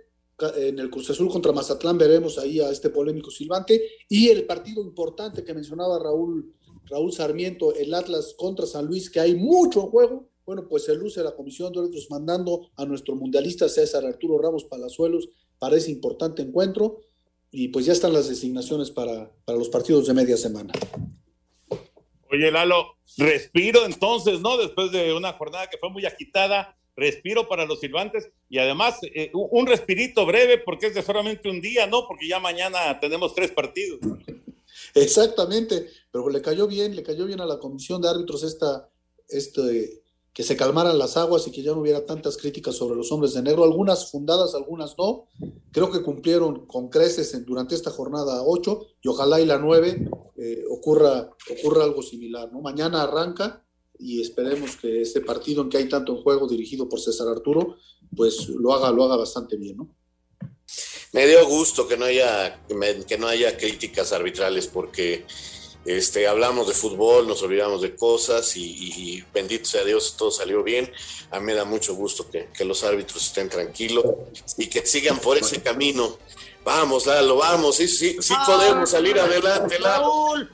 en el Cruz Azul contra Mazatlán veremos ahí a este polémico silbante, y el partido importante que mencionaba Raúl Raúl Sarmiento, el Atlas contra San Luis, que hay mucho en juego. Bueno, pues se luce la Comisión de Árbitros mandando a nuestro mundialista César Arturo Ramos Palazuelos para ese importante encuentro. Y pues ya están las designaciones para, para los partidos de media semana.
Oye, Lalo, respiro entonces, ¿no? Después de una jornada que fue muy agitada, respiro para los silbantes y además eh, un respirito breve porque es de solamente un día, ¿no? Porque ya mañana tenemos tres partidos.
Exactamente, pero le cayó bien, le cayó bien a la comisión de árbitros esta, este, que se calmaran las aguas y que ya no hubiera tantas críticas sobre los hombres de negro, algunas fundadas, algunas no. Creo que cumplieron con creces en, durante esta jornada 8 y ojalá y la 9 eh, ocurra, ocurra algo similar. ¿no? Mañana arranca y esperemos que este partido en que hay tanto en juego dirigido por César Arturo, pues lo haga, lo haga bastante bien, ¿no?
Me dio gusto que no haya, que no haya críticas arbitrales porque Este, hablamos de fútbol, nos olvidamos de cosas y, y- y bendito sea Dios, todo salió bien. A mí me da mucho gusto que, que los árbitros estén tranquilos y que sigan por ese camino. Vamos, Lalo, vamos, sí, sí, sí podemos salir adelante, Lalo.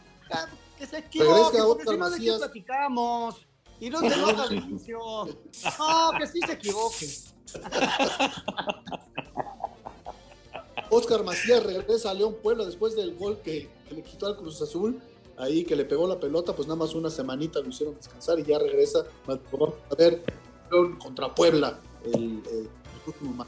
Que se equivoque, porque si no, ¿de qué platicamos? Y no te enojas, Vinicio. No, que sí se equivoque. <laughs>
Oscar Macías regresa a León Puebla después del gol que, que le quitó al Cruz Azul. Ahí que le pegó la pelota, pues nada más una semanita lo hicieron descansar y ya regresa. A ver, León contra Puebla el, el último ma-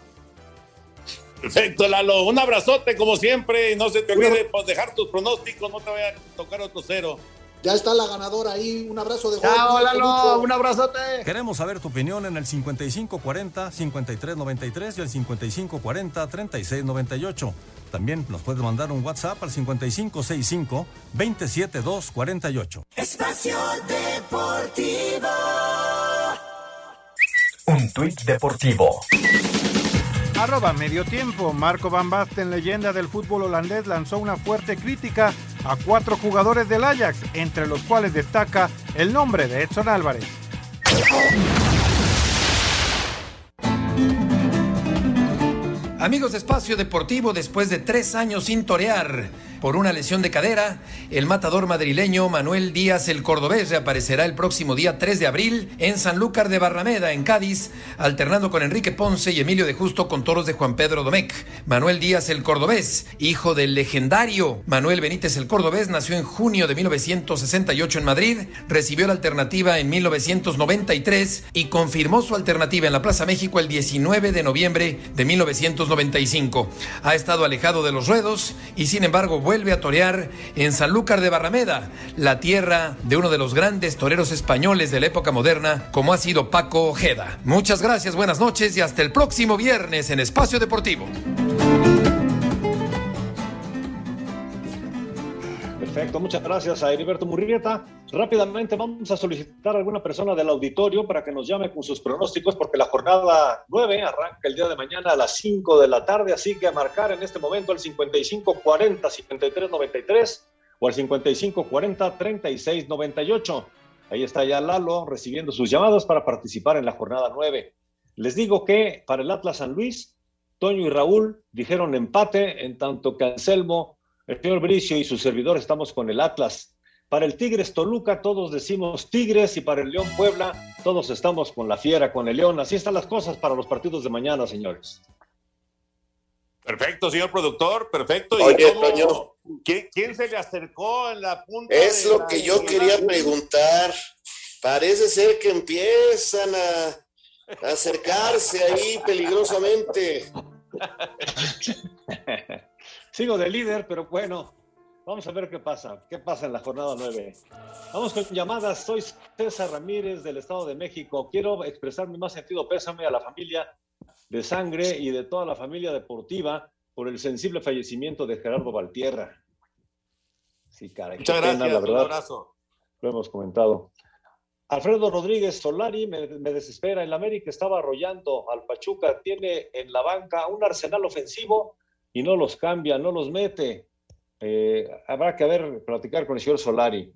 Perfecto, Lalo. Un abrazote como siempre. Y no se te olvide pues, dejar tus pronósticos. No te vaya a tocar otro cero.
Ya está la ganadora ahí. Un abrazo de.
Chao, Lalo.
mucho.
Un abrazote.
Queremos saber tu opinión en el 5540-5393 y el 5540-3698. También nos puedes mandar un WhatsApp al 5565-27248.
Espacio Deportivo.
Un tuit deportivo.
Arroba medio tiempo. Marco Van Basten, leyenda del fútbol holandés, lanzó una fuerte crítica a cuatro jugadores del Ajax, entre los cuales destaca el nombre de Edson Álvarez.
Amigos de Espacio Deportivo, después de tres años sin torear por una lesión de cadera, el matador madrileño Manuel Díaz el Cordobés reaparecerá el próximo día 3 de abril en Sanlúcar de Barrameda, en Cádiz, alternando con Enrique Ponce y Emilio de Justo con toros de Juan Pedro Domecq. Manuel Díaz el Cordobés, hijo del legendario Manuel Benítez el Cordobés, nació en junio de 1968 en Madrid, recibió la alternativa en 1993 y confirmó su alternativa en la Plaza México el 19 de noviembre de 1995. Ha estado alejado de los ruedos y sin embargo vuelve a torear en Sanlúcar de Barrameda, la tierra de uno de los grandes toreros españoles de la época moderna, como ha sido Paco Ojeda. Muchas gracias, buenas noches y hasta el próximo viernes en Espacio Deportivo.
Perfecto, muchas gracias a Heriberto Murrieta. Rápidamente vamos a solicitar a alguna persona del auditorio para que nos llame con sus pronósticos, porque la jornada 9 arranca el día de mañana a las 5 de la tarde, así que a marcar en este momento el 5540-5393 o el 5540-3698. Ahí está ya Lalo recibiendo sus llamadas para participar en la jornada 9. Les digo que para el Atlas San Luis, Toño y Raúl dijeron empate, en tanto que Anselmo, el señor Bricio y su servidor estamos con el Atlas. Para el Tigres Toluca todos decimos Tigres y para el León Puebla todos estamos con la Fiera, con el León. Así están las cosas para los partidos de mañana, señores.
Perfecto, señor productor. Perfecto. ¿Y
Oye,
cómo-
Toño.
¿quién, quién se le acercó en la punta?
Es
de
lo
la-
que yo quería preguntar. Parece ser que empiezan a acercarse ahí peligrosamente. <laughs>
Sigo de líder, pero bueno, vamos a ver qué pasa. ¿Qué pasa en la jornada 9? Vamos con llamadas. Soy César Ramírez del Estado de México. Quiero expresar mi más sentido pésame a la familia de sangre y de toda la familia deportiva por el sensible fallecimiento de Gerardo Valtierra. Sí, caray.
Muchas
pena,
gracias, un abrazo.
Lo hemos comentado. Alfredo Rodríguez Solari me, me desespera. El América estaba arrollando al Pachuca. Tiene en la banca un arsenal ofensivo y no los cambia, no los mete. Eh, habrá que ver, platicar con el señor Solari.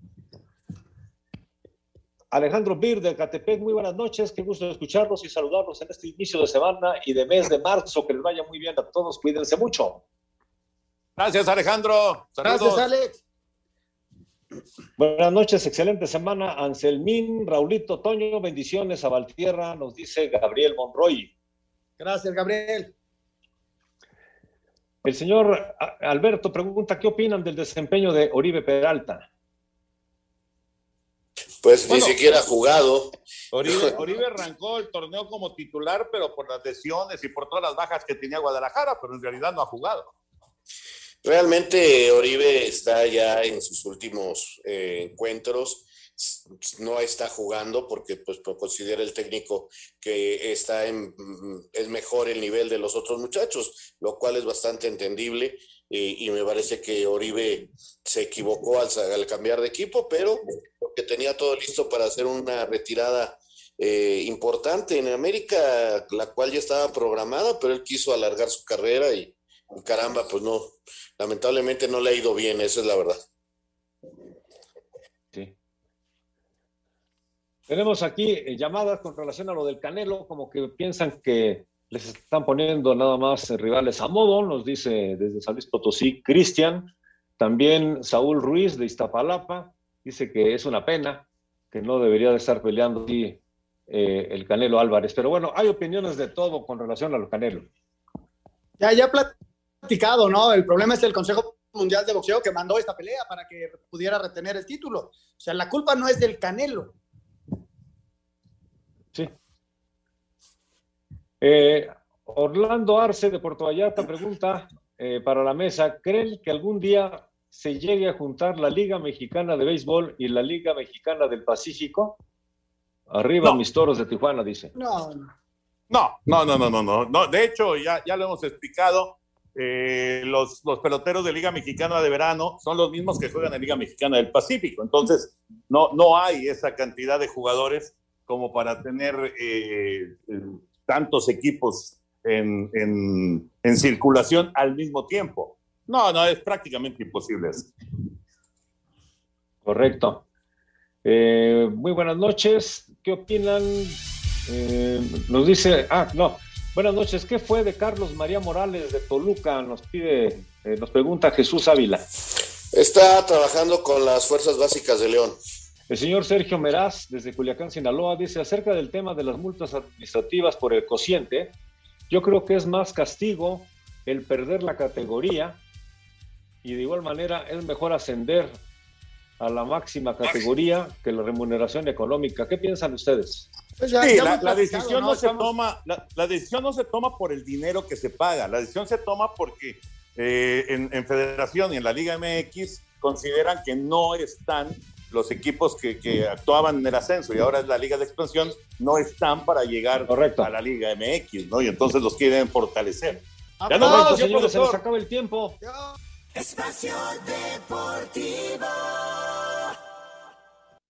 Alejandro Bir de Catepec, muy buenas noches. Qué gusto escucharlos y saludarlos en este inicio de semana y de mes de marzo. Que les vaya muy bien a todos. Cuídense mucho.
Gracias, Alejandro. Saludos.
Gracias, Alex.
Buenas noches, excelente semana. Anselmín, Raulito, Toño, bendiciones a Valtierra, nos dice Gabriel Monroy.
Gracias, Gabriel.
El señor Alberto pregunta, ¿qué opinan del desempeño de Oribe Peralta?
Pues
Bueno.
ni siquiera ha jugado.
Oribe, <laughs> Oribe arrancó el torneo como titular, pero por las lesiones y por todas las bajas que tenía Guadalajara, pero en realidad no ha jugado.
Realmente Oribe está ya en sus últimos eh, encuentros, no está jugando porque pues considera el técnico que está en, es mejor el nivel de los otros muchachos, lo cual es bastante entendible y, me parece que Oribe se equivocó al, al cambiar de equipo, pero porque tenía todo listo para hacer una retirada eh, importante en América, la cual ya estaba programada, pero él quiso alargar su carrera y, y caramba, pues no, lamentablemente no le ha ido bien, esa es la verdad.
Tenemos aquí eh, llamadas con relación a lo del Canelo, como que piensan que les están poniendo nada más rivales a modo, nos dice desde San Luis Potosí Cristian. También Saúl Ruiz de Iztapalapa dice que es una pena, que no debería de estar peleando aquí eh, el Canelo Álvarez. Pero bueno, hay opiniones de todo con relación a lo Canelo.
Ya, ya platicado, ¿no? El problema es el Consejo Mundial de Boxeo que mandó esta pelea para que pudiera retener el título. O sea, la culpa no es del Canelo.
Sí. Eh, Orlando Arce de Puerto Vallarta pregunta eh, para la mesa, ¿creen que algún día se llegue a juntar la Liga Mexicana de Béisbol y la Liga Mexicana del Pacífico? Arriba mis toros de Tijuana, dice.
No,
no, no, no, no, no, no. De hecho, ya, ya lo hemos explicado. Eh, los, los peloteros de Liga Mexicana de Verano son los mismos que juegan en Liga Mexicana del Pacífico. Entonces, no, no hay esa cantidad de jugadores como para tener eh, tantos equipos en, en, en, circulación al mismo tiempo. No, no, es prácticamente imposible eso.
Correcto. Eh, muy buenas noches. ¿Qué opinan? Eh, nos dice, ah, no. Buenas noches. ¿Qué fue de Carlos María Morales de Toluca? Nos pide, eh, nos pregunta Jesús Ávila.
Está trabajando con las fuerzas básicas de León.
El señor Sergio Meraz, desde Culiacán, Sinaloa, dice acerca del tema de las multas administrativas por el cociente. Yo creo que es más castigo el perder la categoría y de igual manera es mejor ascender a la máxima categoría que la remuneración económica. ¿Qué piensan ustedes?
Pues ya, sí, ya la, la, decisión no, no se toma, la, la, decisión no se toma por el dinero que se paga, la decisión se toma porque eh, en, en, Federación y en la Liga MX consideran que no están los equipos que, que, actuaban en el ascenso y ahora es la Liga de Expansión, no están para llegar
Correcto.
a la Liga MX, ¿no? Y entonces los quieren fortalecer.
Ya no, señores, se nos acaba el tiempo.
Espacio Deportivo.